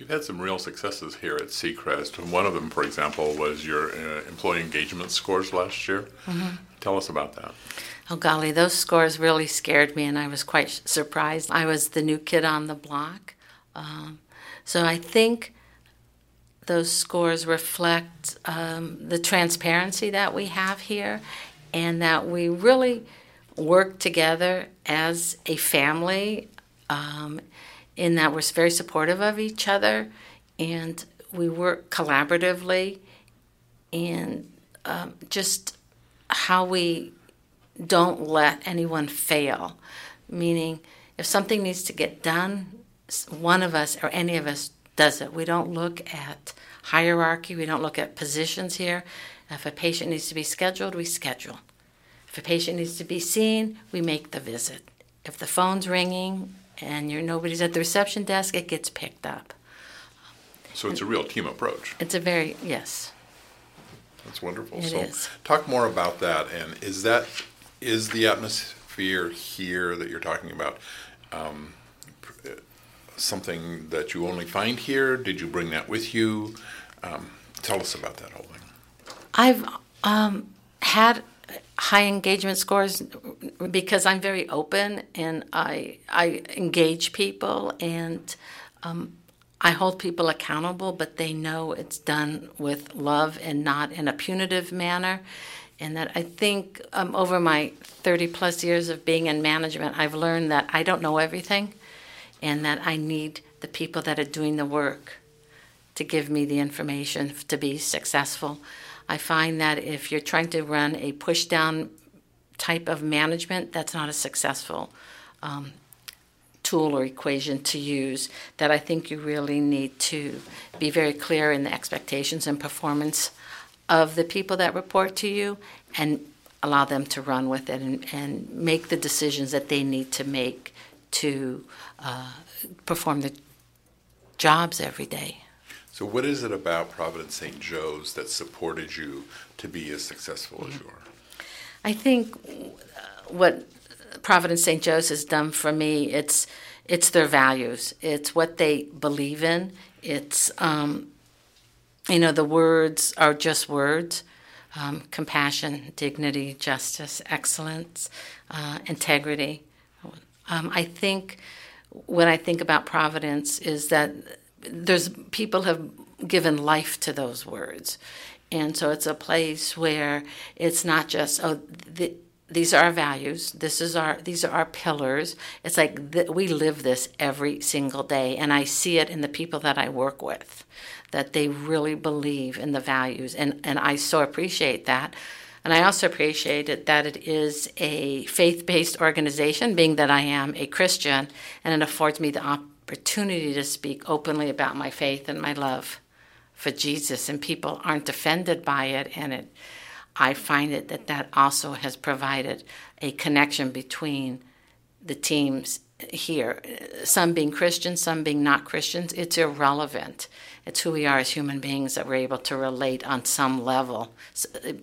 You've had some real successes here at Seacrest. And one of them, for example, was your uh, employee engagement scores last year. Mm-hmm. Tell us about that. Oh, golly, those scores really scared me, and I was quite surprised. I was the new kid on the block. Um, so I think those scores reflect um, the transparency that we have here and that we really work together as a family um, in that we're very supportive of each other and we work collaboratively and um, just how we don't let anyone fail. Meaning, if something needs to get done, one of us or any of us does it. We don't look at hierarchy, we don't look at positions here. If a patient needs to be scheduled, we schedule. If a patient needs to be seen, we make the visit. If the phone's ringing and you're nobody's at the reception desk, it gets picked up. So it's a real team approach. It's a very yes. That's wonderful. It so is. talk more about that. And is that is the atmosphere here that you're talking about um, something that you only find here? Did you bring that with you? Um, tell us about that whole thing. I've um, had high engagement scores because I'm very open and I I engage people and um, I hold people accountable, but they know it's done with love and not in a punitive manner. And that I think um, over my 30 plus years of being in management, I've learned that I don't know everything and that I need the people that are doing the work to give me the information to be successful. I find that if you're trying to run a push down type of management, that's not a successful um, tool or equation to use. That I think you really need to be very clear in the expectations and performance of the people that report to you and allow them to run with it and, and make the decisions that they need to make to uh, perform the jobs every day. So, what is it about Providence St. Joe's that supported you to be as successful as you are? I think what Providence St. Joe's has done for me, it's it's their values. It's what they believe in. It's um, you know the words are just words. Um, compassion, dignity, justice, excellence, uh, integrity. Um, I think when I think about Providence is that there's people have given life to those words. And so it's a place where it's not just, oh, the, these are our values. This is our these are our pillars. It's like th- we live this every single day, and I see it in the people that I work with, that they really believe in the values, and and I so appreciate that. And I also appreciate it that it is a faith based organization, being that I am a Christian, and it affords me the opportunity to speak openly about my faith and my love for Jesus, and people aren't offended by it. And it, I find it that that also has provided a connection between the teams here. Some being Christians, some being not Christians. It's irrelevant. It's who we are as human beings that we're able to relate on some level,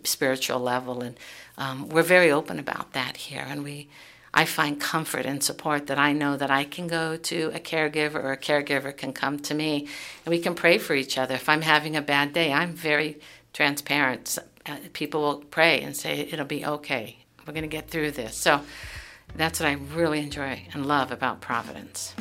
spiritual level, and um, we're very open about that here. And we I find comfort and support that I know that I can go to a caregiver or a caregiver can come to me and we can pray for each other. If I'm having a bad day, I'm very transparent. Uh, people will pray and say, it'll be okay. We're going to get through this. So that's what I really enjoy and love about Providence.